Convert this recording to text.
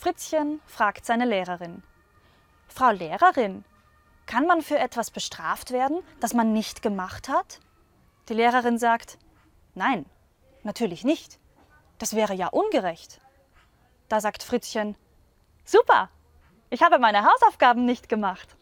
Fritzchen fragt seine Lehrerin. Frau Lehrerin, kann man für etwas bestraft werden, das man nicht gemacht hat? Die Lehrerin sagt, nein, natürlich nicht. Das wäre ja ungerecht. Da sagt Fritzchen, super, ich habe meine Hausaufgaben nicht gemacht.